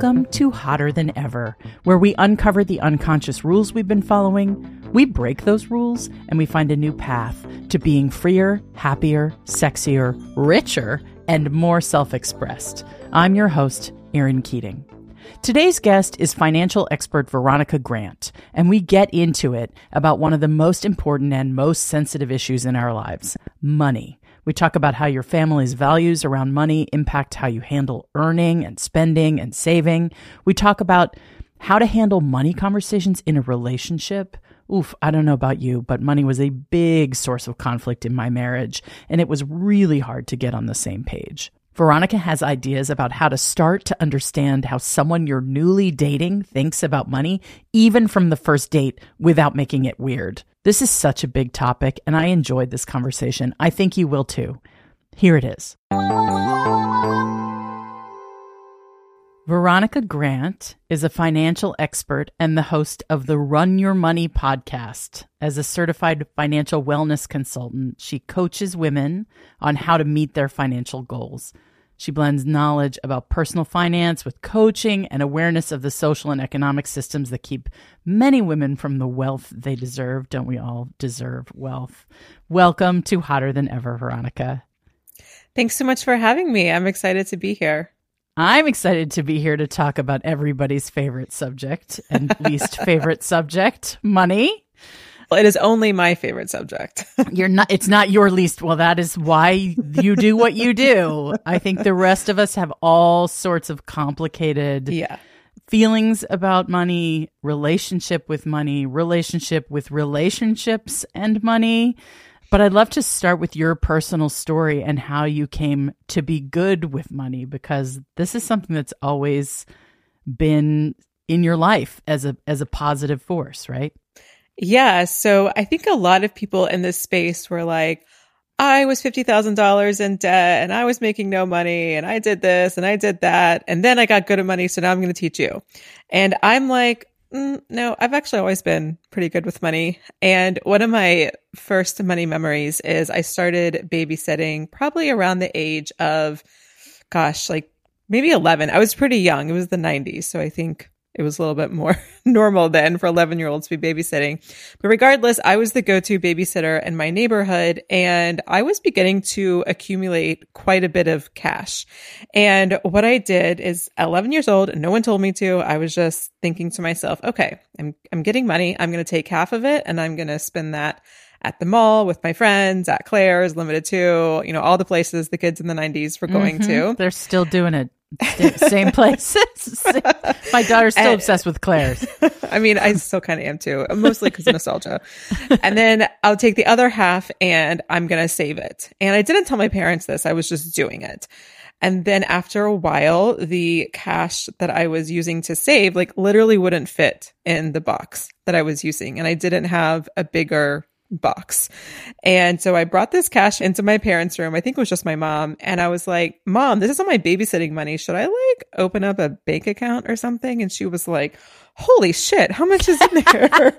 Welcome to Hotter Than Ever, where we uncover the unconscious rules we've been following, we break those rules, and we find a new path to being freer, happier, sexier, richer, and more self expressed. I'm your host, Erin Keating. Today's guest is financial expert Veronica Grant, and we get into it about one of the most important and most sensitive issues in our lives money. We talk about how your family's values around money impact how you handle earning and spending and saving. We talk about how to handle money conversations in a relationship. Oof, I don't know about you, but money was a big source of conflict in my marriage, and it was really hard to get on the same page. Veronica has ideas about how to start to understand how someone you're newly dating thinks about money, even from the first date, without making it weird. This is such a big topic, and I enjoyed this conversation. I think you will too. Here it is. Veronica Grant is a financial expert and the host of the Run Your Money podcast. As a certified financial wellness consultant, she coaches women on how to meet their financial goals. She blends knowledge about personal finance with coaching and awareness of the social and economic systems that keep many women from the wealth they deserve. Don't we all deserve wealth? Welcome to Hotter Than Ever, Veronica. Thanks so much for having me. I'm excited to be here. I'm excited to be here to talk about everybody's favorite subject and least favorite subject money. It is only my favorite subject. You're not, it's not your least. Well, that is why you do what you do. I think the rest of us have all sorts of complicated yeah. feelings about money, relationship with money, relationship with relationships and money. But I'd love to start with your personal story and how you came to be good with money because this is something that's always been in your life as a as a positive force, right? Yeah. So I think a lot of people in this space were like, I was $50,000 in debt and I was making no money and I did this and I did that. And then I got good at money. So now I'm going to teach you. And I'm like, mm, no, I've actually always been pretty good with money. And one of my first money memories is I started babysitting probably around the age of, gosh, like maybe 11. I was pretty young. It was the 90s. So I think it was a little bit more normal then for 11 year olds to be babysitting. But regardless, I was the go to babysitter in my neighborhood and I was beginning to accumulate quite a bit of cash. And what I did is 11 years old and no one told me to. I was just thinking to myself, okay, I'm, I'm getting money. I'm going to take half of it and I'm going to spend that at the mall with my friends, at Claire's, Limited Too, you know, all the places the kids in the 90s were going mm-hmm. to. They're still doing it. Same places. My daughter's still and, obsessed with Claire's. I mean, I still kind of am too, mostly because of nostalgia. and then I'll take the other half and I'm going to save it. And I didn't tell my parents this. I was just doing it. And then after a while, the cash that I was using to save, like literally wouldn't fit in the box that I was using. And I didn't have a bigger box. And so I brought this cash into my parents' room. I think it was just my mom. And I was like, Mom, this is all my babysitting money. Should I like open up a bank account or something? And she was like, Holy shit, how much is in there?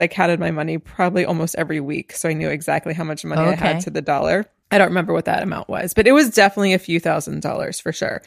I counted my money probably almost every week. So I knew exactly how much money okay. I had to the dollar. I don't remember what that amount was, but it was definitely a few thousand dollars for sure.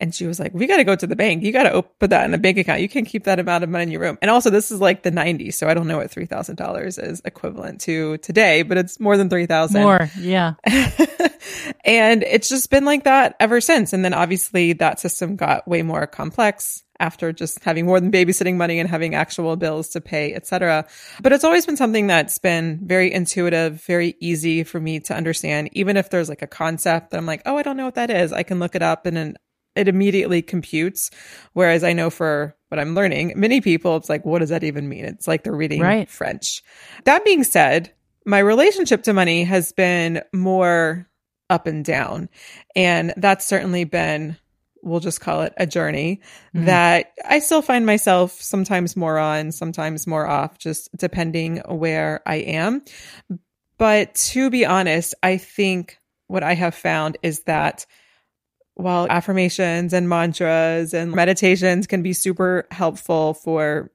And she was like, we got to go to the bank. You got to put that in a bank account. You can't keep that amount of money in your room. And also, this is like the 90s. So I don't know what $3,000 is equivalent to today, but it's more than 3000 More, yeah. and it's just been like that ever since. And then obviously that system got way more complex after just having more than babysitting money and having actual bills to pay, etc. But it's always been something that's been very intuitive, very easy for me to understand. Even if there's like a concept that I'm like, oh, I don't know what that is, I can look it up and then it immediately computes. Whereas I know for what I'm learning, many people, it's like, what does that even mean? It's like they're reading right. French. That being said, my relationship to money has been more up and down. And that's certainly been, we'll just call it a journey mm-hmm. that I still find myself sometimes more on, sometimes more off, just depending where I am. But to be honest, I think what I have found is that while affirmations and mantras and meditations can be super helpful for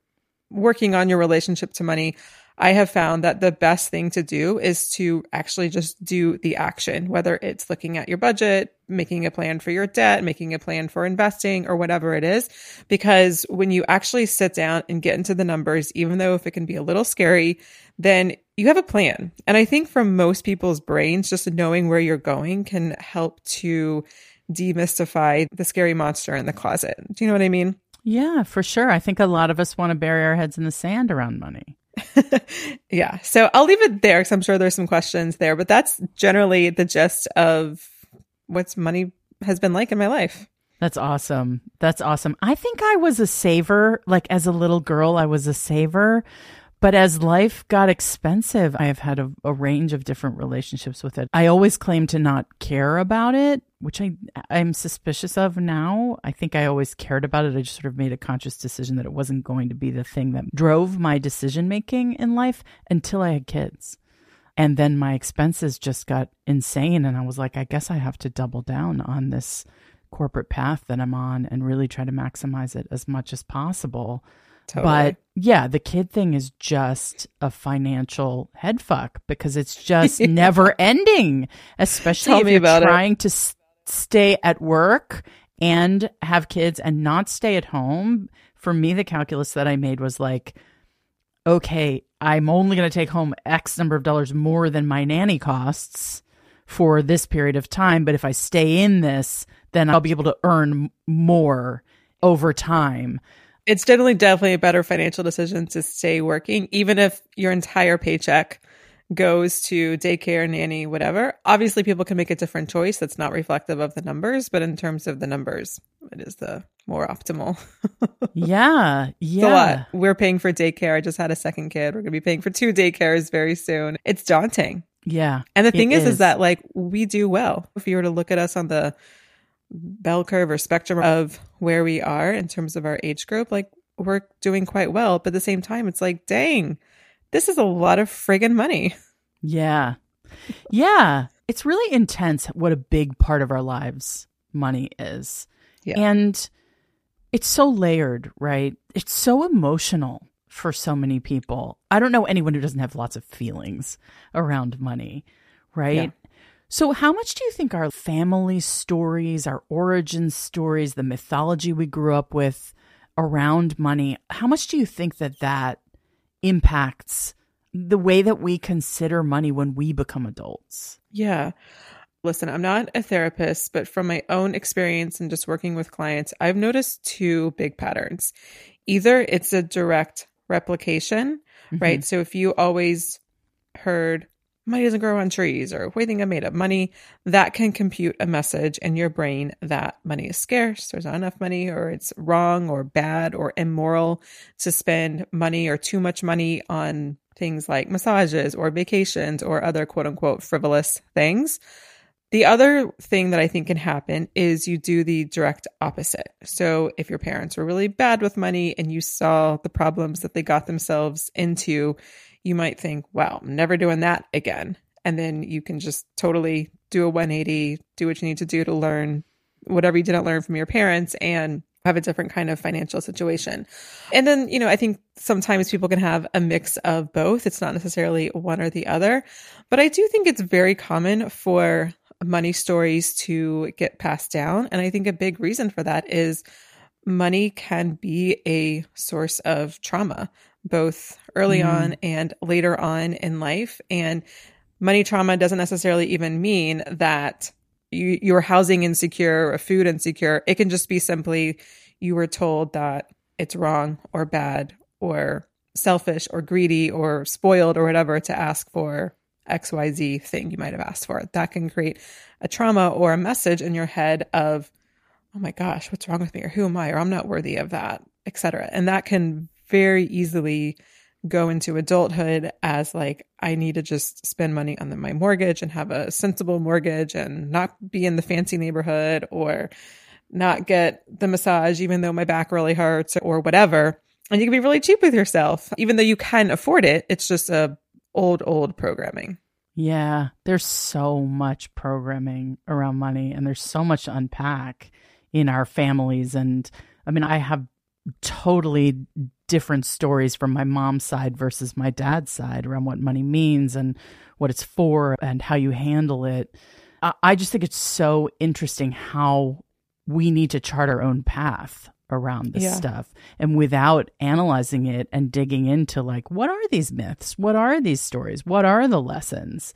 working on your relationship to money, I have found that the best thing to do is to actually just do the action, whether it's looking at your budget, making a plan for your debt, making a plan for investing or whatever it is. Because when you actually sit down and get into the numbers, even though if it can be a little scary, then you have a plan. And I think for most people's brains, just knowing where you're going can help to demystify the scary monster in the closet. Do you know what I mean? Yeah, for sure. I think a lot of us want to bury our heads in the sand around money. yeah. So I'll leave it there because I'm sure there's some questions there, but that's generally the gist of what's money has been like in my life. That's awesome. That's awesome. I think I was a saver. Like as a little girl, I was a saver. But as life got expensive, I have had a, a, range of different relationships with it. I always claimed to not care about it, which I I'm suspicious of now. I think I always cared about it. I just sort of made a conscious decision that it wasn't going to be the thing that drove my decision making in life until I had kids. And then my expenses just got insane and I was like, I guess I have to double down on this corporate path that I'm on and really try to maximize it as much as possible Totally. But yeah, the kid thing is just a financial head fuck because it's just never ending, especially Tell if you're trying it. to s- stay at work and have kids and not stay at home. For me, the calculus that I made was like, okay, I'm only going to take home X number of dollars more than my nanny costs for this period of time. But if I stay in this, then I'll be able to earn more over time it's definitely definitely a better financial decision to stay working, even if your entire paycheck goes to daycare, nanny, whatever. Obviously, people can make a different choice that's not reflective of the numbers, but in terms of the numbers, it is the more optimal. yeah, yeah. We're paying for daycare. I just had a second kid. We're going to be paying for two daycares very soon. It's daunting. Yeah. And the thing is, is, is that like we do well. If you were to look at us on the bell curve or spectrum of where we are in terms of our age group, like we're doing quite well. But at the same time, it's like, dang, this is a lot of friggin' money. Yeah. Yeah. It's really intense what a big part of our lives money is. Yeah. And it's so layered, right? It's so emotional for so many people. I don't know anyone who doesn't have lots of feelings around money, right? Yeah. So, how much do you think our family stories, our origin stories, the mythology we grew up with around money, how much do you think that that impacts the way that we consider money when we become adults? Yeah. Listen, I'm not a therapist, but from my own experience and just working with clients, I've noticed two big patterns. Either it's a direct replication, mm-hmm. right? So if you always heard money doesn't grow on trees or we think I made up money, that can compute a message in your brain that money is scarce, there's not enough money, or it's wrong or bad or immoral to spend money or too much money on things like massages or vacations or other quote unquote frivolous things. The other thing that I think can happen is you do the direct opposite. So, if your parents were really bad with money and you saw the problems that they got themselves into, you might think, wow, I'm never doing that again. And then you can just totally do a 180, do what you need to do to learn whatever you didn't learn from your parents and have a different kind of financial situation. And then, you know, I think sometimes people can have a mix of both. It's not necessarily one or the other, but I do think it's very common for money stories to get passed down. And I think a big reason for that is money can be a source of trauma both early mm. on and later on in life. And money trauma doesn't necessarily even mean that you, you're housing insecure or food insecure. It can just be simply you were told that it's wrong or bad or selfish or greedy or spoiled or whatever to ask for XYZ thing you might have asked for. That can create a trauma or a message in your head of, oh my gosh, what's wrong with me? Or who am I? Or I'm not worthy of that, etc. And that can very easily go into adulthood as like I need to just spend money on the, my mortgage and have a sensible mortgage and not be in the fancy neighborhood or not get the massage even though my back really hurts or whatever. And you can be really cheap with yourself even though you can afford it. It's just a old old programming. Yeah, there's so much programming around money and there's so much to unpack in our families and I mean I have totally different stories from my mom's side versus my dad's side around what money means and what it's for and how you handle it. I just think it's so interesting how we need to chart our own path around this yeah. stuff and without analyzing it and digging into like what are these myths? What are these stories? What are the lessons?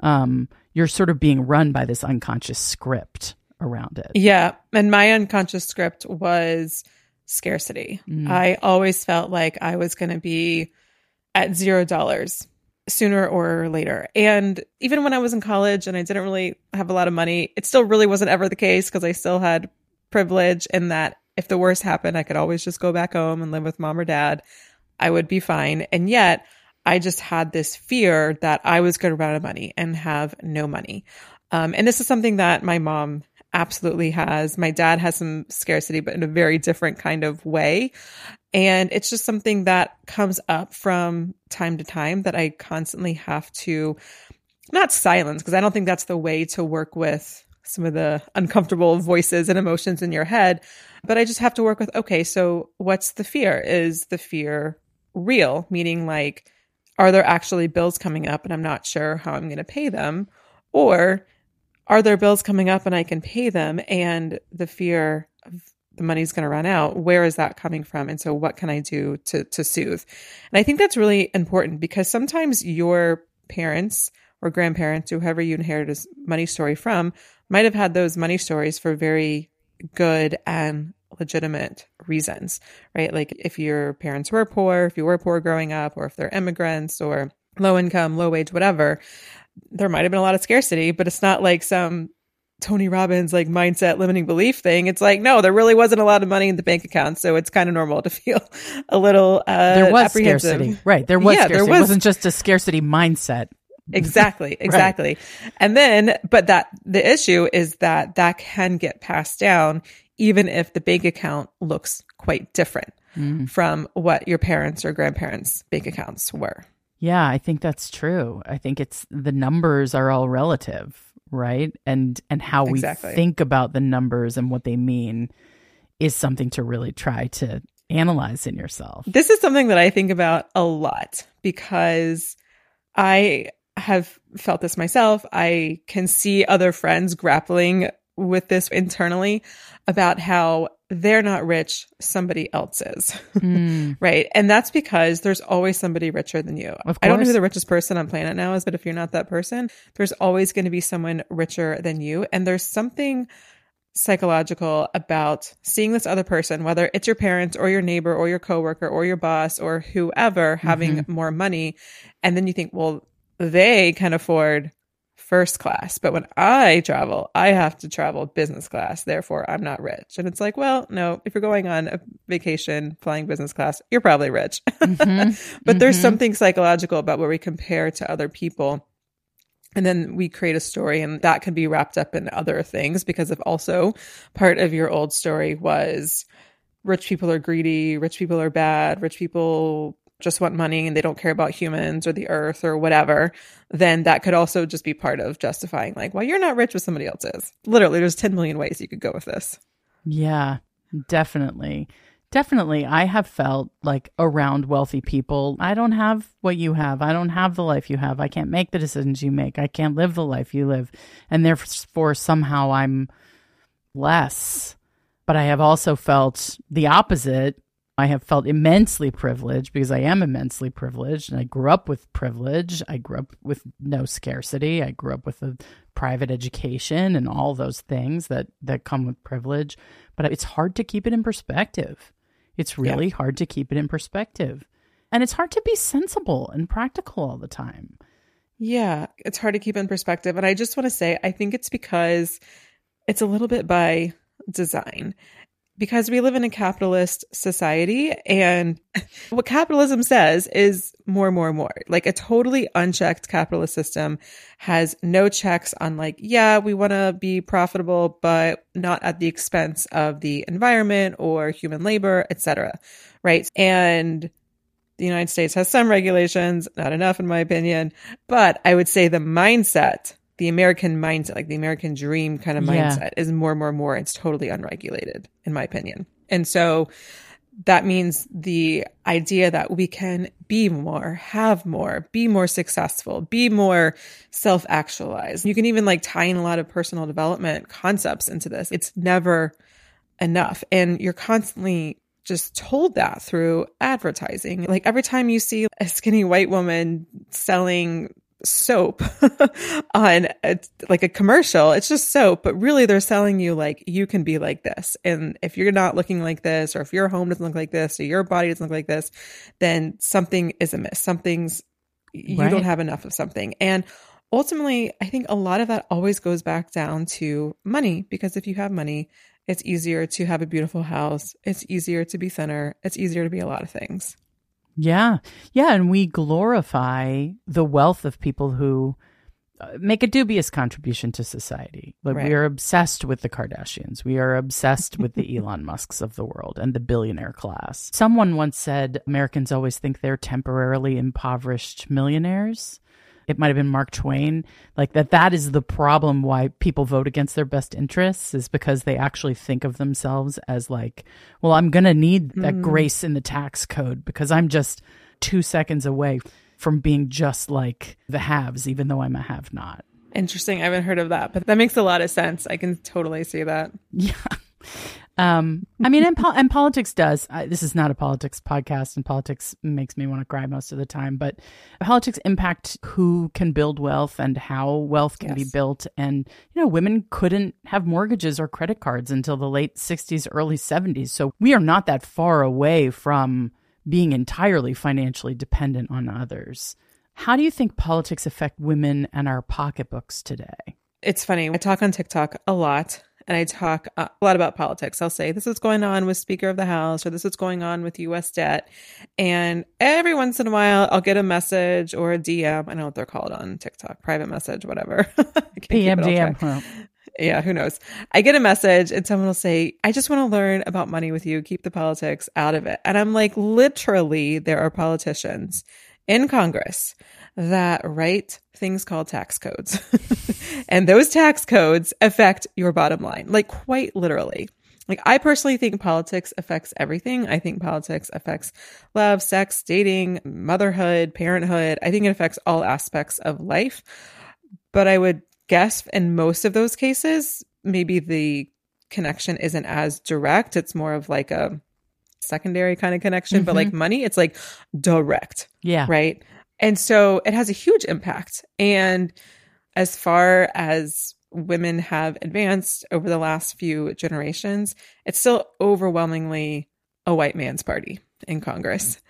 Um, you're sort of being run by this unconscious script around it. Yeah. And my unconscious script was scarcity mm. i always felt like i was going to be at zero dollars sooner or later. And even when I was in college and I didn't really have a lot of money, it still really wasn't ever the case because I still had privilege in that if the worst happened, I could always just go back home and live with mom or dad. I would be fine. And yet I just had this fear that I was going to run out of money and have no money. Um, and this is something that my mom absolutely has. My dad has some scarcity, but in a very different kind of way. And it's just something that comes up from time to time that I constantly have to not silence, because I don't think that's the way to work with some of the uncomfortable voices and emotions in your head. But I just have to work with okay, so what's the fear? Is the fear real? Meaning, like, are there actually bills coming up and I'm not sure how I'm going to pay them? Or are there bills coming up and I can pay them? And the fear of the money's going to run out where is that coming from? And so what can i do to to soothe? And i think that's really important because sometimes your parents or grandparents whoever you inherited a money story from might have had those money stories for very good and legitimate reasons right? Like if your parents were poor if you were poor growing up or if they're immigrants or low income low wage whatever there might have been a lot of scarcity but it's not like some Tony Robbins like mindset limiting belief thing. It's like, no, there really wasn't a lot of money in the bank account. So it's kind of normal to feel a little, uh, there was scarcity, right? There was, yeah, scarcity. there was, it wasn't just a scarcity mindset. Exactly. Exactly. right. And then, but that the issue is that that can get passed down even if the bank account looks quite different mm. from what your parents or grandparents' bank accounts were. Yeah, I think that's true. I think it's the numbers are all relative right? And and how exactly. we think about the numbers and what they mean is something to really try to analyze in yourself. This is something that I think about a lot because I have felt this myself. I can see other friends grappling with this internally about how they're not rich, somebody else is. Mm. right. And that's because there's always somebody richer than you. I don't know who the richest person on planet now is, but if you're not that person, there's always going to be someone richer than you. And there's something psychological about seeing this other person, whether it's your parents or your neighbor or your coworker or your boss or whoever having mm-hmm. more money. And then you think, well, they can afford first class. But when I travel, I have to travel business class. Therefore, I'm not rich. And it's like, well, no, if you're going on a vacation flying business class, you're probably rich. Mm-hmm. but mm-hmm. there's something psychological about where we compare to other people. And then we create a story, and that can be wrapped up in other things because if also part of your old story was rich people are greedy, rich people are bad, rich people just want money and they don't care about humans or the earth or whatever, then that could also just be part of justifying, like, well, you're not rich with somebody else is. Literally, there's 10 million ways you could go with this. Yeah, definitely. Definitely. I have felt like around wealthy people, I don't have what you have. I don't have the life you have. I can't make the decisions you make. I can't live the life you live. And therefore, somehow I'm less. But I have also felt the opposite I have felt immensely privileged because I am immensely privileged and I grew up with privilege. I grew up with no scarcity. I grew up with a private education and all those things that that come with privilege, but it's hard to keep it in perspective. It's really yeah. hard to keep it in perspective. And it's hard to be sensible and practical all the time. Yeah, it's hard to keep in perspective. And I just want to say, I think it's because it's a little bit by design because we live in a capitalist society and what capitalism says is more, more, more. Like a totally unchecked capitalist system has no checks on like, yeah, we want to be profitable, but not at the expense of the environment or human labor, etc. Right. And the United States has some regulations, not enough in my opinion, but I would say the mindset the American mindset, like the American dream kind of mindset, yeah. is more, and more, more. It's totally unregulated, in my opinion. And so that means the idea that we can be more, have more, be more successful, be more self actualized. You can even like tie in a lot of personal development concepts into this. It's never enough. And you're constantly just told that through advertising. Like every time you see a skinny white woman selling soap on a, like a commercial. It's just soap, but really they're selling you like you can be like this. And if you're not looking like this, or if your home doesn't look like this, or your body doesn't look like this, then something is amiss. Something's you right. don't have enough of something. And ultimately, I think a lot of that always goes back down to money because if you have money, it's easier to have a beautiful house. It's easier to be thinner. It's easier to be a lot of things. Yeah. Yeah. And we glorify the wealth of people who uh, make a dubious contribution to society. Like right. we are obsessed with the Kardashians. We are obsessed with the Elon Musks of the world and the billionaire class. Someone once said Americans always think they're temporarily impoverished millionaires it might have been Mark Twain, like that that is the problem why people vote against their best interests is because they actually think of themselves as like, well, I'm going to need that mm. grace in the tax code because I'm just 2 seconds away from being just like the haves even though I'm a have not. Interesting. I haven't heard of that, but that makes a lot of sense. I can totally see that. Yeah. Um, I mean, and, po- and politics does. Uh, this is not a politics podcast, and politics makes me want to cry most of the time. But politics impact who can build wealth and how wealth can yes. be built. And you know, women couldn't have mortgages or credit cards until the late '60s, early '70s. So we are not that far away from being entirely financially dependent on others. How do you think politics affect women and our pocketbooks today? It's funny. I talk on TikTok a lot and I talk a lot about politics. I'll say, this is what's going on with Speaker of the House, or this is what's going on with US debt. And every once in a while, I'll get a message or a DM. I don't know what they're called on TikTok, private message, whatever. PM, DM. Yeah, who knows? I get a message and someone will say, I just want to learn about money with you. Keep the politics out of it. And I'm like, literally, there are politicians in Congress that write things called tax codes. and those tax codes affect your bottom line, like quite literally. Like, I personally think politics affects everything. I think politics affects love, sex, dating, motherhood, parenthood. I think it affects all aspects of life. But I would guess in most of those cases, maybe the connection isn't as direct. It's more of like a secondary kind of connection. Mm-hmm. But like money, it's like direct. Yeah. Right. And so it has a huge impact. And as far as women have advanced over the last few generations, it's still overwhelmingly a white man's party in Congress.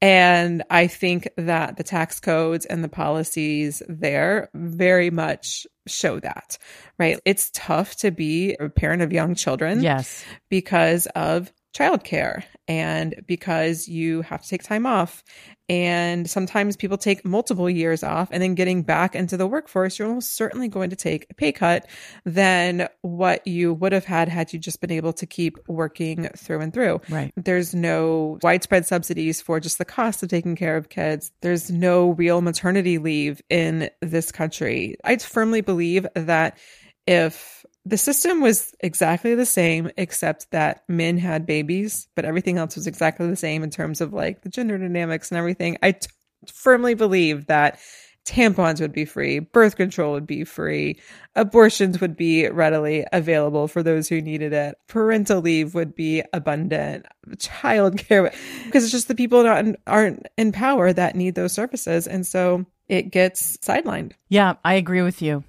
And I think that the tax codes and the policies there very much show that, right? It's tough to be a parent of young children. Yes. Because of childcare and because you have to take time off. And sometimes people take multiple years off and then getting back into the workforce, you're almost certainly going to take a pay cut than what you would have had had you just been able to keep working through and through. Right. There's no widespread subsidies for just the cost of taking care of kids. There's no real maternity leave in this country. I firmly believe that if the system was exactly the same, except that men had babies, but everything else was exactly the same in terms of like the gender dynamics and everything. I t- firmly believe that tampons would be free, birth control would be free, abortions would be readily available for those who needed it, parental leave would be abundant, childcare, because it's just the people that aren't, aren't in power that need those services. And so it gets sidelined. Yeah, I agree with you.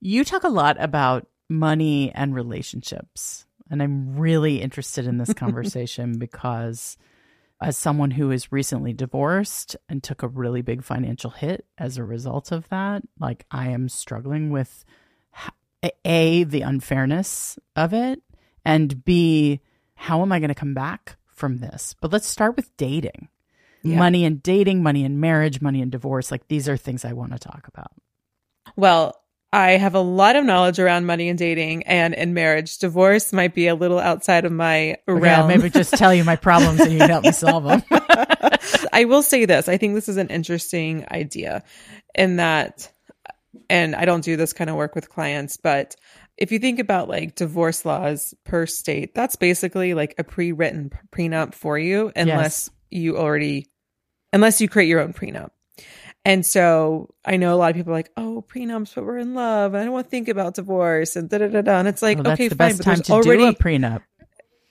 You talk a lot about money and relationships. And I'm really interested in this conversation because, as someone who is recently divorced and took a really big financial hit as a result of that, like I am struggling with A, the unfairness of it, and B, how am I going to come back from this? But let's start with dating. Yeah. Money and dating, money and marriage, money and divorce. Like these are things I want to talk about. Well, I have a lot of knowledge around money and dating and in marriage. Divorce might be a little outside of my realm. Yeah, maybe just tell you my problems and you can help me solve them. I will say this. I think this is an interesting idea in that, and I don't do this kind of work with clients, but if you think about like divorce laws per state, that's basically like a pre-written prenup for you unless yes. you already unless you create your own prenup. And so I know a lot of people are like, oh, prenups, but we're in love. I don't want to think about divorce and da da da da. And it's like, well, okay, fine, but there's already a prenup.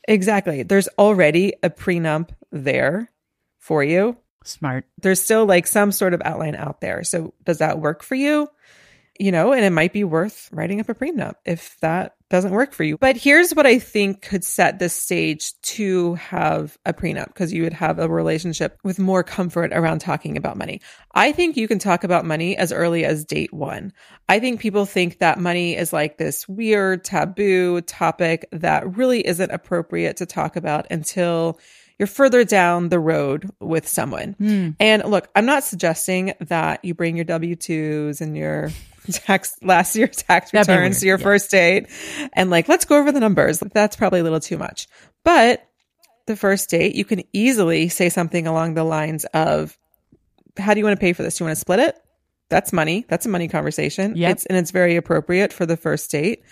Exactly. There's already a prenup there for you. Smart. There's still like some sort of outline out there. So does that work for you? You know, and it might be worth writing up a prenup if that doesn't work for you. But here's what I think could set the stage to have a prenup because you would have a relationship with more comfort around talking about money. I think you can talk about money as early as date one. I think people think that money is like this weird taboo topic that really isn't appropriate to talk about until you're further down the road with someone. Mm. And look, I'm not suggesting that you bring your W 2s and your tax last year's tax returns to your yeah. first date and like, let's go over the numbers. That's probably a little too much. But the first date, you can easily say something along the lines of, how do you want to pay for this? Do you want to split it? That's money. That's a money conversation. Yep. It's, and it's very appropriate for the first date.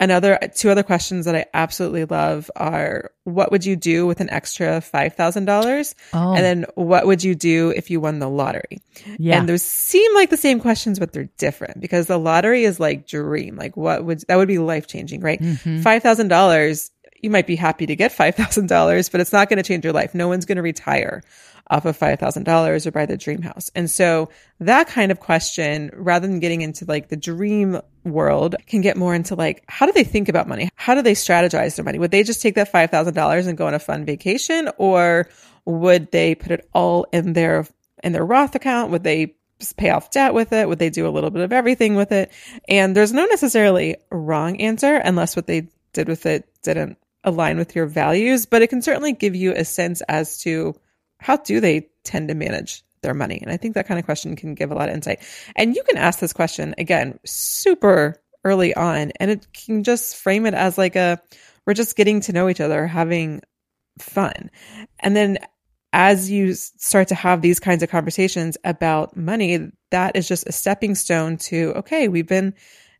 Another two other questions that I absolutely love are what would you do with an extra five thousand dollars? Oh. And then what would you do if you won the lottery? Yeah. And those seem like the same questions, but they're different because the lottery is like dream. Like what would that would be life changing, right? Mm-hmm. Five thousand dollars, you might be happy to get five thousand dollars, but it's not going to change your life. No one's going to retire off of $5,000 or buy the dream house. And so that kind of question, rather than getting into like the dream world, can get more into like, how do they think about money? How do they strategize their money? Would they just take that $5,000 and go on a fun vacation or would they put it all in their, in their Roth account? Would they pay off debt with it? Would they do a little bit of everything with it? And there's no necessarily wrong answer unless what they did with it didn't align with your values, but it can certainly give you a sense as to how do they tend to manage their money? And I think that kind of question can give a lot of insight. And you can ask this question again super early on, and it can just frame it as like a we're just getting to know each other, having fun. And then as you start to have these kinds of conversations about money, that is just a stepping stone to okay, we've been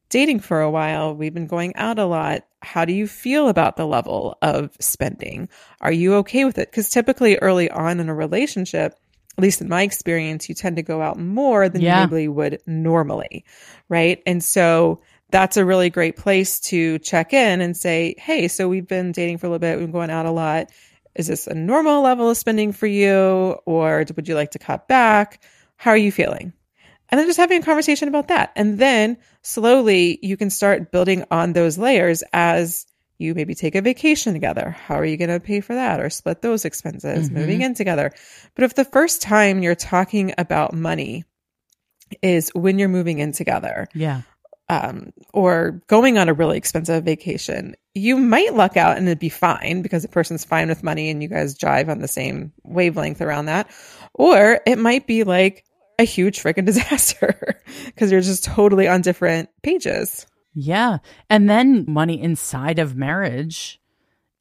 dating for a while, we've been going out a lot. How do you feel about the level of spending? Are you okay with it? Because typically early on in a relationship, at least in my experience, you tend to go out more than yeah. you maybe would normally. Right. And so that's a really great place to check in and say, Hey, so we've been dating for a little bit. We've been going out a lot. Is this a normal level of spending for you? Or would you like to cut back? How are you feeling? And then just having a conversation about that. And then slowly you can start building on those layers as you maybe take a vacation together. How are you going to pay for that or split those expenses, mm-hmm. moving in together? But if the first time you're talking about money is when you're moving in together. Yeah. Um, or going on a really expensive vacation, you might luck out and it'd be fine because the person's fine with money and you guys jive on the same wavelength around that. Or it might be like, a huge freaking disaster because you're just totally on different pages. Yeah. And then money inside of marriage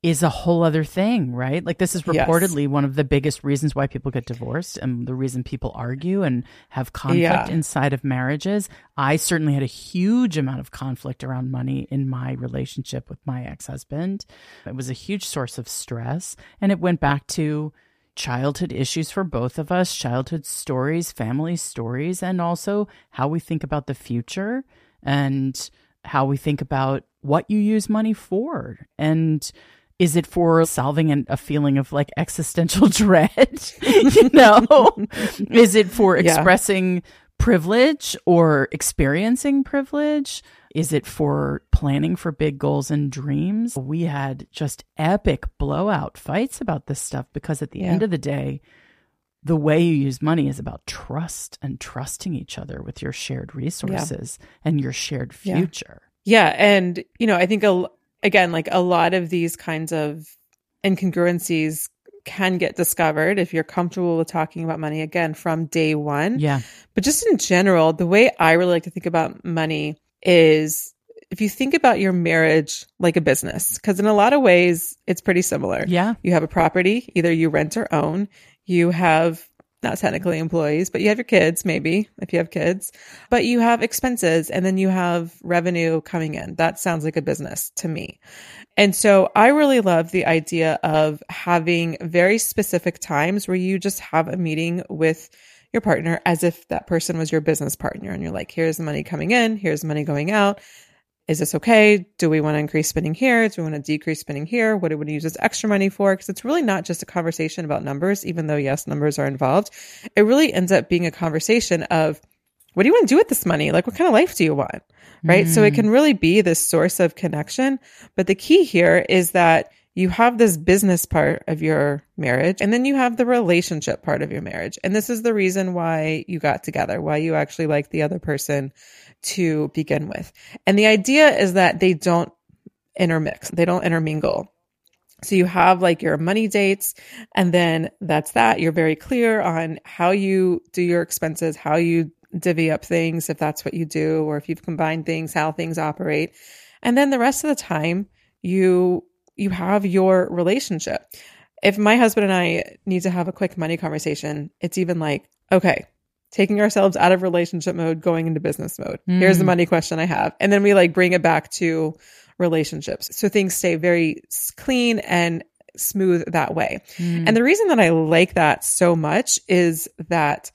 is a whole other thing, right? Like this is reportedly yes. one of the biggest reasons why people get divorced and the reason people argue and have conflict yeah. inside of marriages. I certainly had a huge amount of conflict around money in my relationship with my ex-husband. It was a huge source of stress and it went back to childhood issues for both of us, childhood stories, family stories, and also how we think about the future and how we think about what you use money for. And is it for solving an, a feeling of like existential dread? you know, is it for expressing yeah. Privilege or experiencing privilege? Is it for planning for big goals and dreams? We had just epic blowout fights about this stuff because at the yeah. end of the day, the way you use money is about trust and trusting each other with your shared resources yeah. and your shared future. Yeah. yeah. And, you know, I think, a, again, like a lot of these kinds of incongruencies can get discovered if you're comfortable with talking about money again from day one. Yeah. But just in general, the way I really like to think about money is if you think about your marriage like a business, because in a lot of ways, it's pretty similar. Yeah. You have a property, either you rent or own. You have not technically employees, but you have your kids, maybe if you have kids, but you have expenses and then you have revenue coming in. That sounds like a business to me. And so I really love the idea of having very specific times where you just have a meeting with your partner as if that person was your business partner and you're like, here's the money coming in, here's the money going out is this okay? Do we want to increase spending here? Do we want to decrease spending here? What do we want to use this extra money for? Because it's really not just a conversation about numbers, even though, yes, numbers are involved. It really ends up being a conversation of what do you want to do with this money? Like, what kind of life do you want? Right. Mm. So it can really be this source of connection. But the key here is that you have this business part of your marriage and then you have the relationship part of your marriage. And this is the reason why you got together, why you actually like the other person to begin with. And the idea is that they don't intermix, they don't intermingle. So you have like your money dates, and then that's that. You're very clear on how you do your expenses, how you divvy up things, if that's what you do, or if you've combined things, how things operate. And then the rest of the time, you you have your relationship. If my husband and I need to have a quick money conversation, it's even like, okay, taking ourselves out of relationship mode, going into business mode. Mm. Here's the money question I have. And then we like bring it back to relationships. So things stay very clean and smooth that way. Mm. And the reason that I like that so much is that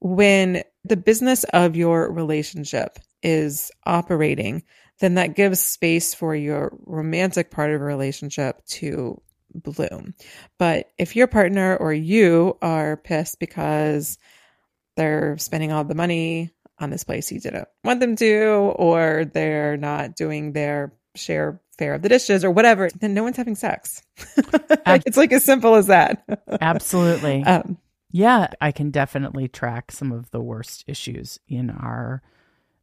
when the business of your relationship is operating, then that gives space for your romantic part of a relationship to bloom. But if your partner or you are pissed because they're spending all the money on this place you didn't want them to, or they're not doing their share fare of the dishes or whatever, then no one's having sex. like, it's like as simple as that. Absolutely. Um, yeah, I can definitely track some of the worst issues in our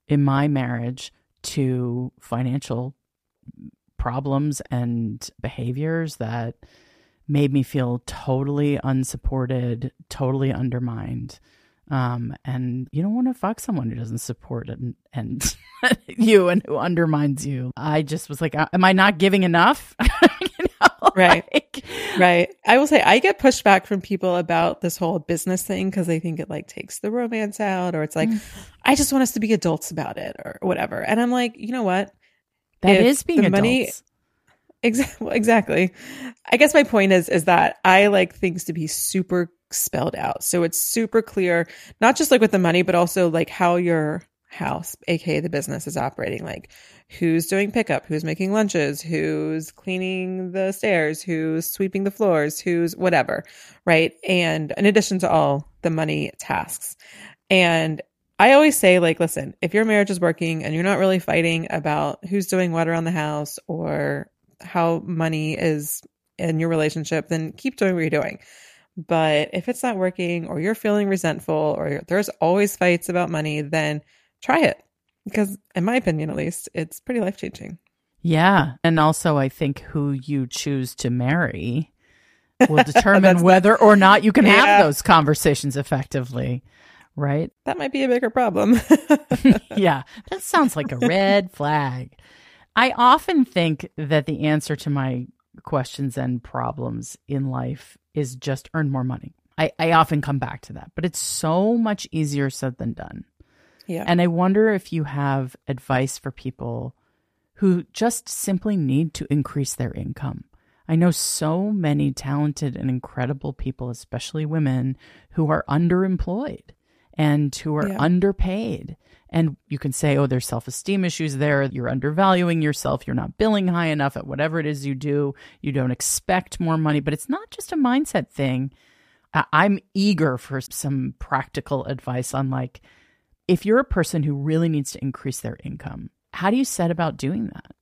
in my marriage to financial problems and behaviors that made me feel totally unsupported, totally undermined. Um, and you don't want to fuck someone who doesn't support and, and you and who undermines you. I just was like, uh, am I not giving enough? you know, right. Like, right. I will say I get pushed back from people about this whole business thing because they think it like takes the romance out or it's like, mm. I just want us to be adults about it or whatever. And I'm like, you know what? That if is being adults. Money, Exactly. I guess my point is is that I like things to be super spelled out. So it's super clear, not just like with the money, but also like how your house, aka the business, is operating. Like who's doing pickup, who's making lunches, who's cleaning the stairs, who's sweeping the floors, who's whatever, right? And in addition to all the money tasks. And I always say, like, listen, if your marriage is working and you're not really fighting about who's doing what around the house or how money is in your relationship, then keep doing what you're doing. But if it's not working or you're feeling resentful or there's always fights about money, then try it. Because, in my opinion, at least, it's pretty life changing. Yeah. And also, I think who you choose to marry will determine whether or not you can yeah. have those conversations effectively. Right? That might be a bigger problem. yeah. That sounds like a red flag. I often think that the answer to my questions and problems in life is just earn more money. I, I often come back to that, but it's so much easier said than done. Yeah. And I wonder if you have advice for people who just simply need to increase their income. I know so many talented and incredible people, especially women, who are underemployed and who are yeah. underpaid. And you can say, oh, there's self esteem issues there. You're undervaluing yourself. You're not billing high enough at whatever it is you do. You don't expect more money. But it's not just a mindset thing. I'm eager for some practical advice on like, if you're a person who really needs to increase their income, how do you set about doing that?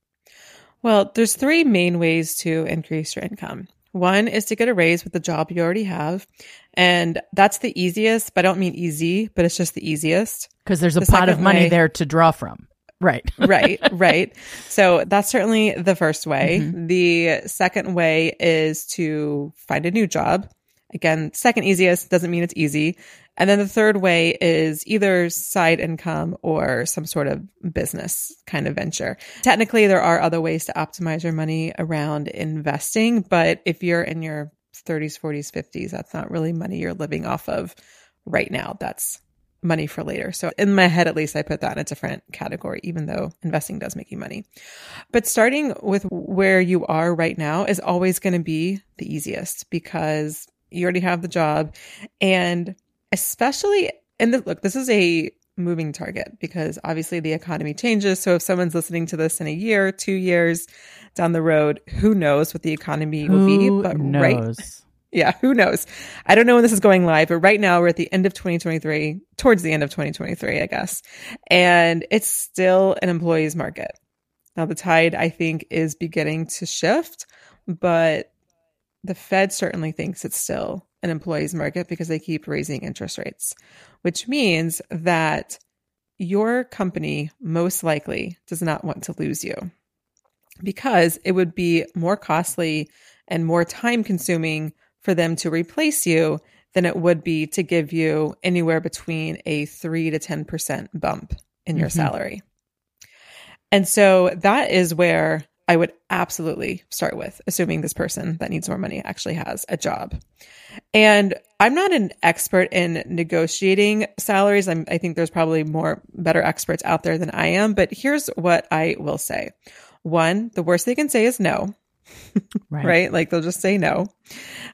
Well, there's three main ways to increase your income. One is to get a raise with the job you already have. And that's the easiest, but I don't mean easy, but it's just the easiest. Because there's a the pot of money way, there to draw from. Right. right. Right. So that's certainly the first way. Mm-hmm. The second way is to find a new job. Again, second easiest doesn't mean it's easy. And then the third way is either side income or some sort of business kind of venture. Technically, there are other ways to optimize your money around investing, but if you're in your 30s, 40s, 50s. That's not really money you're living off of right now. That's money for later. So in my head, at least, I put that in a different category, even though investing does make you money. But starting with where you are right now is always going to be the easiest because you already have the job. And especially, and the, look, this is a moving target because obviously the economy changes. So if someone's listening to this in a year, two years down the road, who knows what the economy who will be? But knows? right yeah, who knows? I don't know when this is going live, but right now we're at the end of 2023, towards the end of 2023, I guess. And it's still an employee's market. Now, the tide, I think, is beginning to shift, but the Fed certainly thinks it's still an employee's market because they keep raising interest rates, which means that your company most likely does not want to lose you because it would be more costly and more time consuming for them to replace you than it would be to give you anywhere between a 3 to 10% bump in your mm-hmm. salary. And so that is where I would absolutely start with, assuming this person that needs more money actually has a job. And I'm not an expert in negotiating salaries. I'm, I think there's probably more better experts out there than I am. But here's what I will say one, the worst they can say is no. right. right? Like they'll just say no.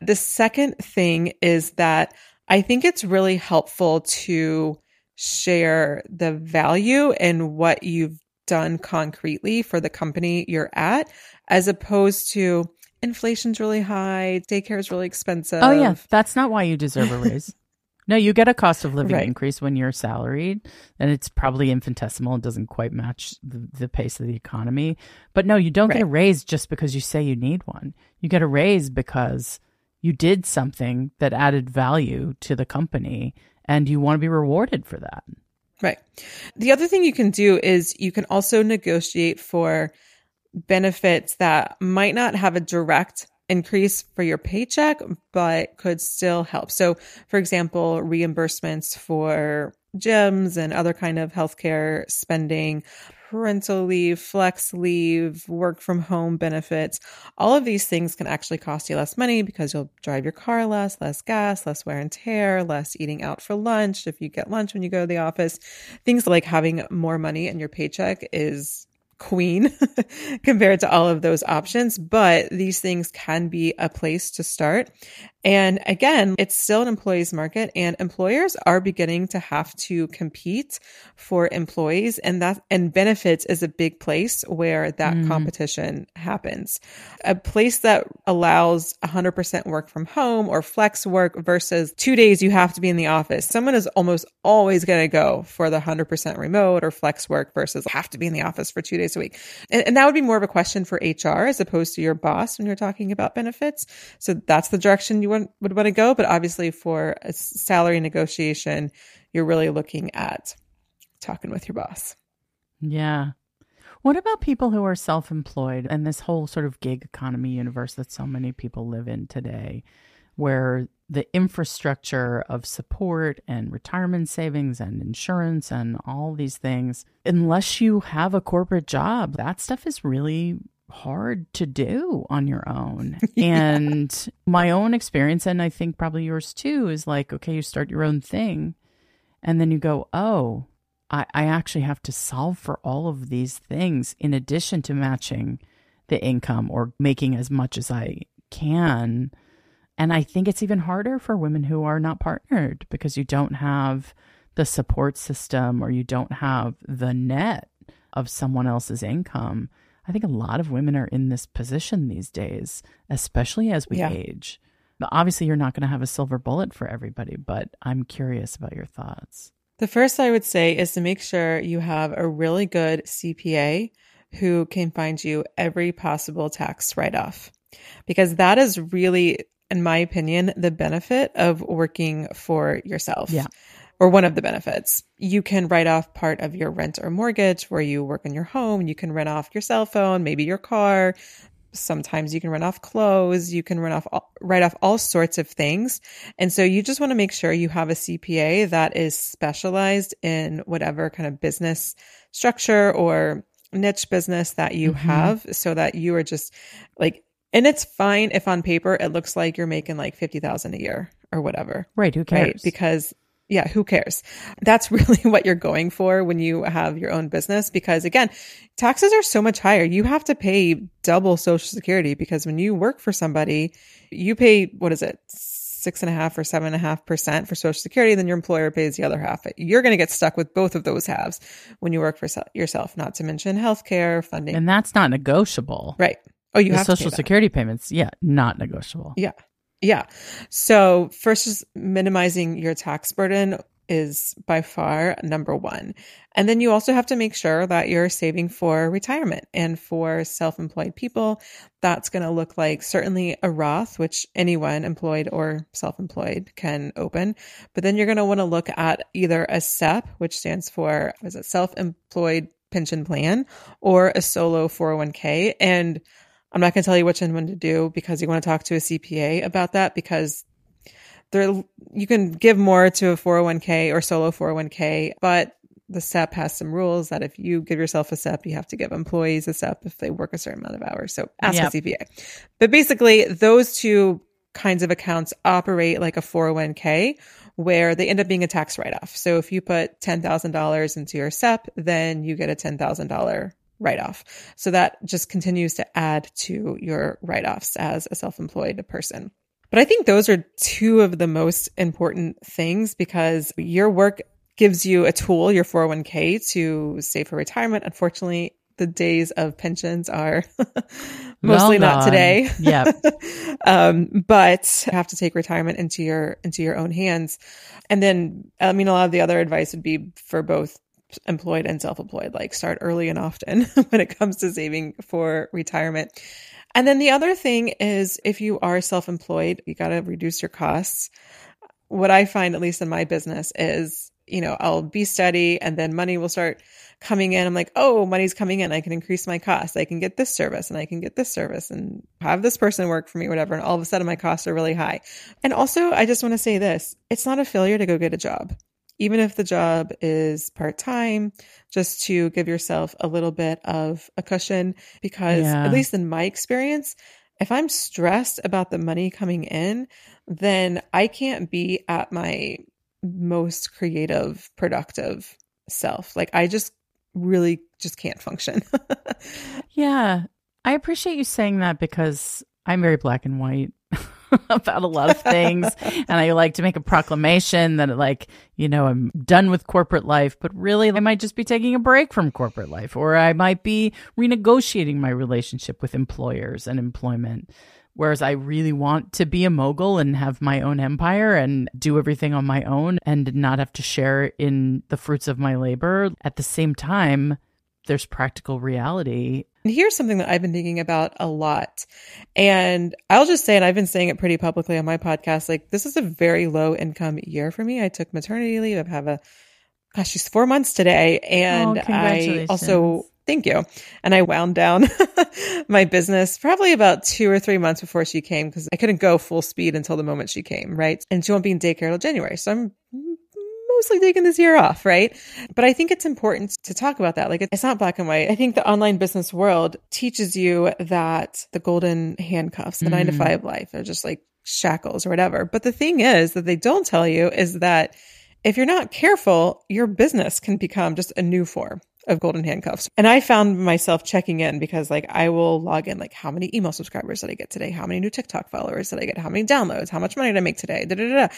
The second thing is that I think it's really helpful to share the value and what you've done concretely for the company you're at, as opposed to inflation's really high, daycare is really expensive. Oh, yeah. That's not why you deserve a raise. No, you get a cost of living right. increase when you're salaried, and it's probably infinitesimal and doesn't quite match the, the pace of the economy. But no, you don't right. get a raise just because you say you need one. You get a raise because you did something that added value to the company and you want to be rewarded for that. Right. The other thing you can do is you can also negotiate for benefits that might not have a direct increase for your paycheck, but could still help. So, for example, reimbursements for gyms and other kind of healthcare spending, parental leave, flex leave, work from home benefits. All of these things can actually cost you less money because you'll drive your car less, less gas, less wear and tear, less eating out for lunch if you get lunch when you go to the office. Things like having more money in your paycheck is queen compared to all of those options, but these things can be a place to start. And again, it's still an employee's market and employers are beginning to have to compete for employees and that and benefits is a big place where that mm. competition happens. A place that allows 100% work from home or flex work versus 2 days you have to be in the office. Someone is almost always going to go for the 100% remote or flex work versus have to be in the office for 2 days a week. And, and that would be more of a question for HR as opposed to your boss when you're talking about benefits. So that's the direction you want, would want to go. But obviously, for a salary negotiation, you're really looking at talking with your boss. Yeah. What about people who are self employed and this whole sort of gig economy universe that so many people live in today, where the infrastructure of support and retirement savings and insurance and all these things, unless you have a corporate job, that stuff is really hard to do on your own. yeah. And my own experience, and I think probably yours too, is like, okay, you start your own thing, and then you go, oh, I, I actually have to solve for all of these things in addition to matching the income or making as much as I can. And I think it's even harder for women who are not partnered because you don't have the support system or you don't have the net of someone else's income I think a lot of women are in this position these days, especially as we yeah. age. But obviously, you're not going to have a silver bullet for everybody, but I'm curious about your thoughts. The first I would say is to make sure you have a really good CPA who can find you every possible tax write off, because that is really, in my opinion, the benefit of working for yourself. Yeah or one of the benefits. You can write off part of your rent or mortgage where you work in your home. You can rent off your cell phone, maybe your car. Sometimes you can run off clothes. You can run off, all, write off all sorts of things. And so you just want to make sure you have a CPA that is specialized in whatever kind of business structure or niche business that you mm-hmm. have so that you are just like And it's fine if on paper it looks like you're making like 50,000 a year or whatever. Right. Who cares? Right? Because yeah, who cares? That's really what you're going for when you have your own business. Because again, taxes are so much higher. You have to pay double social security because when you work for somebody, you pay, what is it? Six and a half or seven and a half percent for social security. Then your employer pays the other half. You're going to get stuck with both of those halves when you work for yourself, not to mention healthcare funding. And that's not negotiable. Right. Oh, you the have social security payments. Yeah. Not negotiable. Yeah. Yeah. So, first is minimizing your tax burden is by far number one. And then you also have to make sure that you're saving for retirement and for self employed people. That's going to look like certainly a Roth, which anyone employed or self employed can open. But then you're going to want to look at either a SEP, which stands for, was it self employed pension plan, or a solo 401k. And I'm not going to tell you which one to do because you want to talk to a CPA about that because there you can give more to a 401k or solo 401k, but the SEP has some rules that if you give yourself a SEP, you have to give employees a SEP if they work a certain amount of hours. So ask yep. a CPA. But basically, those two kinds of accounts operate like a 401k where they end up being a tax write off. So if you put $10,000 into your SEP, then you get a $10,000 write off. So that just continues to add to your write offs as a self employed person. But I think those are two of the most important things because your work gives you a tool, your 401k, to save for retirement. Unfortunately, the days of pensions are mostly well not today. Yeah. um, but have to take retirement into your into your own hands. And then I mean a lot of the other advice would be for both employed and self-employed like start early and often when it comes to saving for retirement. And then the other thing is if you are self-employed you got to reduce your costs. What i find at least in my business is you know i'll be steady and then money will start coming in. I'm like oh money's coming in. I can increase my costs. I can get this service and i can get this service and have this person work for me whatever and all of a sudden my costs are really high. And also i just want to say this it's not a failure to go get a job even if the job is part time, just to give yourself a little bit of a cushion. Because, yeah. at least in my experience, if I'm stressed about the money coming in, then I can't be at my most creative, productive self. Like, I just really just can't function. yeah. I appreciate you saying that because I'm very black and white. about a lot of things. and I like to make a proclamation that, like, you know, I'm done with corporate life, but really I might just be taking a break from corporate life, or I might be renegotiating my relationship with employers and employment. Whereas I really want to be a mogul and have my own empire and do everything on my own and not have to share in the fruits of my labor. At the same time, there's practical reality and here's something that I've been thinking about a lot. And I'll just say, and I've been saying it pretty publicly on my podcast, like this is a very low income year for me. I took maternity leave. I have a, gosh, she's four months today. And oh, I also, thank you. And I wound down my business probably about two or three months before she came because I couldn't go full speed until the moment she came. Right. And she won't be in daycare till January. So I'm mostly taking this year off, right? But I think it's important to talk about that. Like it's not black and white. I think the online business world teaches you that the golden handcuffs, the mm. nine to mm. five life are just like shackles or whatever. But the thing is that they don't tell you is that if you're not careful, your business can become just a new form of golden handcuffs. And I found myself checking in because like I will log in like how many email subscribers did I get today? How many new TikTok followers did I get? How many downloads? How much money did I make today? Da, da, da,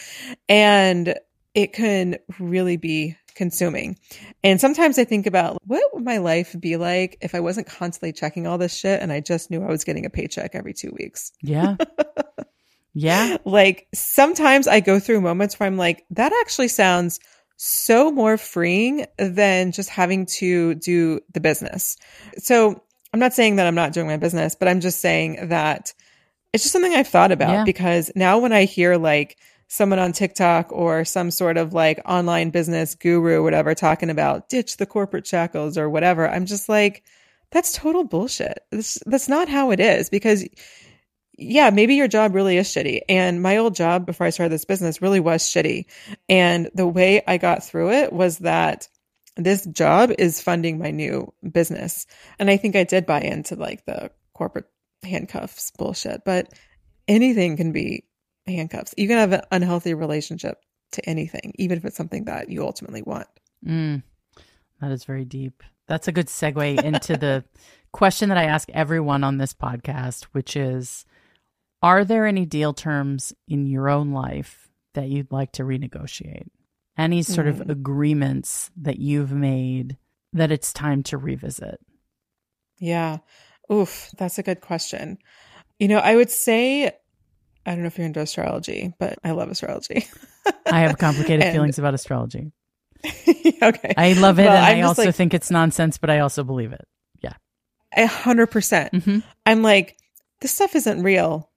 and it can really be consuming. And sometimes I think about what would my life be like if I wasn't constantly checking all this shit and I just knew I was getting a paycheck every two weeks. Yeah. yeah. Like sometimes I go through moments where I'm like, that actually sounds so more freeing than just having to do the business. So I'm not saying that I'm not doing my business, but I'm just saying that it's just something I've thought about yeah. because now when I hear like, someone on TikTok or some sort of like online business guru, whatever, talking about ditch the corporate shackles or whatever. I'm just like, that's total bullshit. That's, that's not how it is because yeah, maybe your job really is shitty. And my old job before I started this business really was shitty. And the way I got through it was that this job is funding my new business. And I think I did buy into like the corporate handcuffs bullshit, but anything can be handcuffs. You can have an unhealthy relationship to anything, even if it's something that you ultimately want. Mm, that is very deep. That's a good segue into the question that I ask everyone on this podcast, which is Are there any deal terms in your own life that you'd like to renegotiate? Any sort mm. of agreements that you've made that it's time to revisit? Yeah. Oof, that's a good question. You know, I would say I don't know if you're into astrology, but I love astrology. I have complicated and, feelings about astrology. okay. I love it. Well, and I'm I also like, think it's nonsense, but I also believe it. Yeah. A hundred percent. Mm-hmm. I'm like, this stuff isn't real,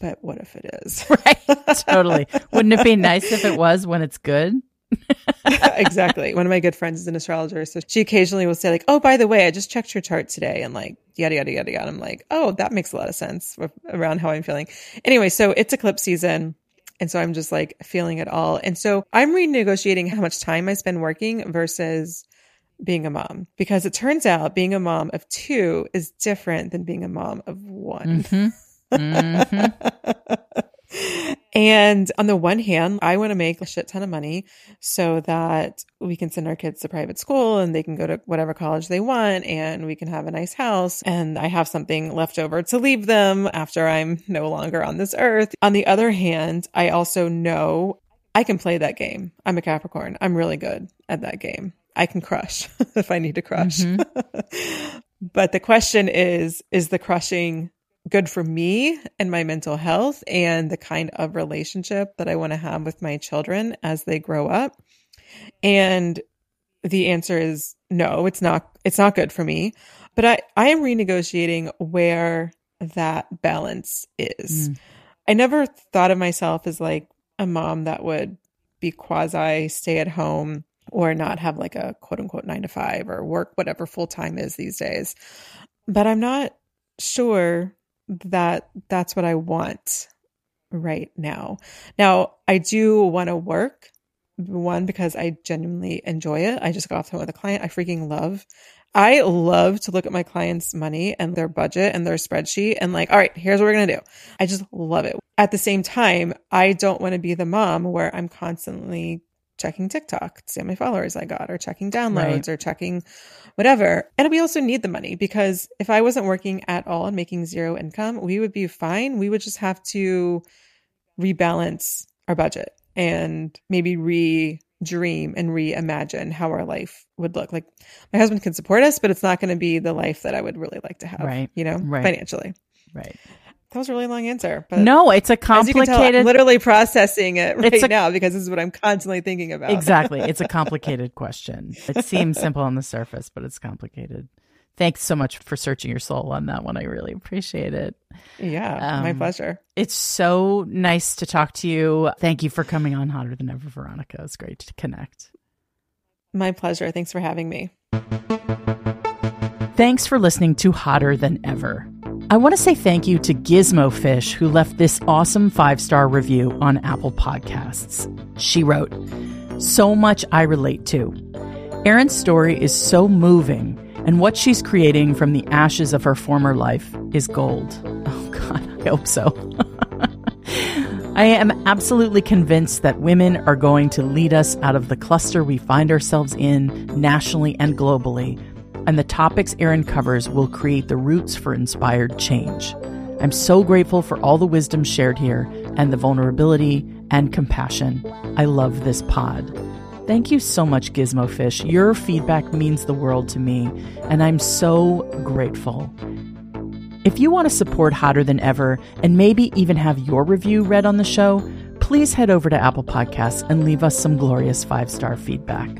but what if it is? right. Totally. Wouldn't it be nice if it was when it's good? exactly. One of my good friends is an astrologer. So she occasionally will say, like, oh, by the way, I just checked your chart today and like yada, yada, yada, yada. I'm like, oh, that makes a lot of sense around how I'm feeling. Anyway, so it's eclipse season. And so I'm just like feeling it all. And so I'm renegotiating how much time I spend working versus being a mom because it turns out being a mom of two is different than being a mom of one. Mm-hmm. Mm-hmm. And on the one hand, I want to make a shit ton of money so that we can send our kids to private school and they can go to whatever college they want and we can have a nice house and I have something left over to leave them after I'm no longer on this earth. On the other hand, I also know I can play that game. I'm a Capricorn. I'm really good at that game. I can crush if I need to crush. Mm-hmm. but the question is, is the crushing good for me and my mental health and the kind of relationship that I want to have with my children as they grow up? And the answer is no, it's not it's not good for me. But I, I am renegotiating where that balance is. Mm. I never thought of myself as like a mom that would be quasi stay at home or not have like a quote unquote nine to five or work whatever full time is these days. But I'm not sure that that's what I want right now. Now, I do want to work. One, because I genuinely enjoy it. I just got off the phone with a client I freaking love. I love to look at my clients' money and their budget and their spreadsheet and like, all right, here's what we're going to do. I just love it. At the same time, I don't want to be the mom where I'm constantly checking TikTok to see how many followers I got or checking downloads right. or checking whatever. And we also need the money because if I wasn't working at all and making zero income, we would be fine. We would just have to rebalance our budget and maybe re dream and reimagine how our life would look. Like my husband can support us, but it's not going to be the life that I would really like to have, right? You know, right. financially. Right. That was a really long answer. But no, it's a complicated. Tell, I'm literally processing it right a, now because this is what I'm constantly thinking about. exactly. It's a complicated question. It seems simple on the surface, but it's complicated. Thanks so much for searching your soul on that one. I really appreciate it. Yeah, um, my pleasure. It's so nice to talk to you. Thank you for coming on Hotter Than Ever, Veronica. It's great to connect. My pleasure. Thanks for having me. Thanks for listening to Hotter Than Ever. I want to say thank you to Gizmo Fish, who left this awesome five star review on Apple Podcasts. She wrote, So much I relate to. Erin's story is so moving, and what she's creating from the ashes of her former life is gold. Oh, God, I hope so. I am absolutely convinced that women are going to lead us out of the cluster we find ourselves in nationally and globally and the topics Erin covers will create the roots for inspired change. I'm so grateful for all the wisdom shared here and the vulnerability and compassion. I love this pod. Thank you so much, Gizmo Fish. Your feedback means the world to me, and I'm so grateful. If you want to support Hotter Than Ever and maybe even have your review read on the show, please head over to Apple Podcasts and leave us some glorious five star feedback.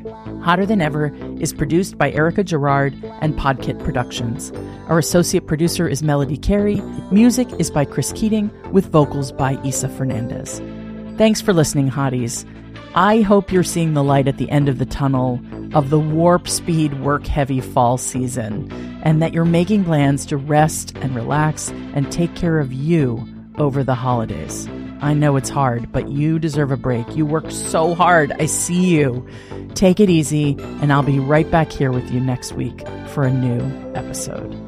Hotter Than Ever is produced by Erica Gerard and Podkit Productions. Our associate producer is Melody Carey. Music is by Chris Keating, with vocals by Isa Fernandez. Thanks for listening, hotties. I hope you're seeing the light at the end of the tunnel of the warp speed work heavy fall season, and that you're making plans to rest and relax and take care of you over the holidays. I know it's hard, but you deserve a break. You work so hard. I see you. Take it easy, and I'll be right back here with you next week for a new episode.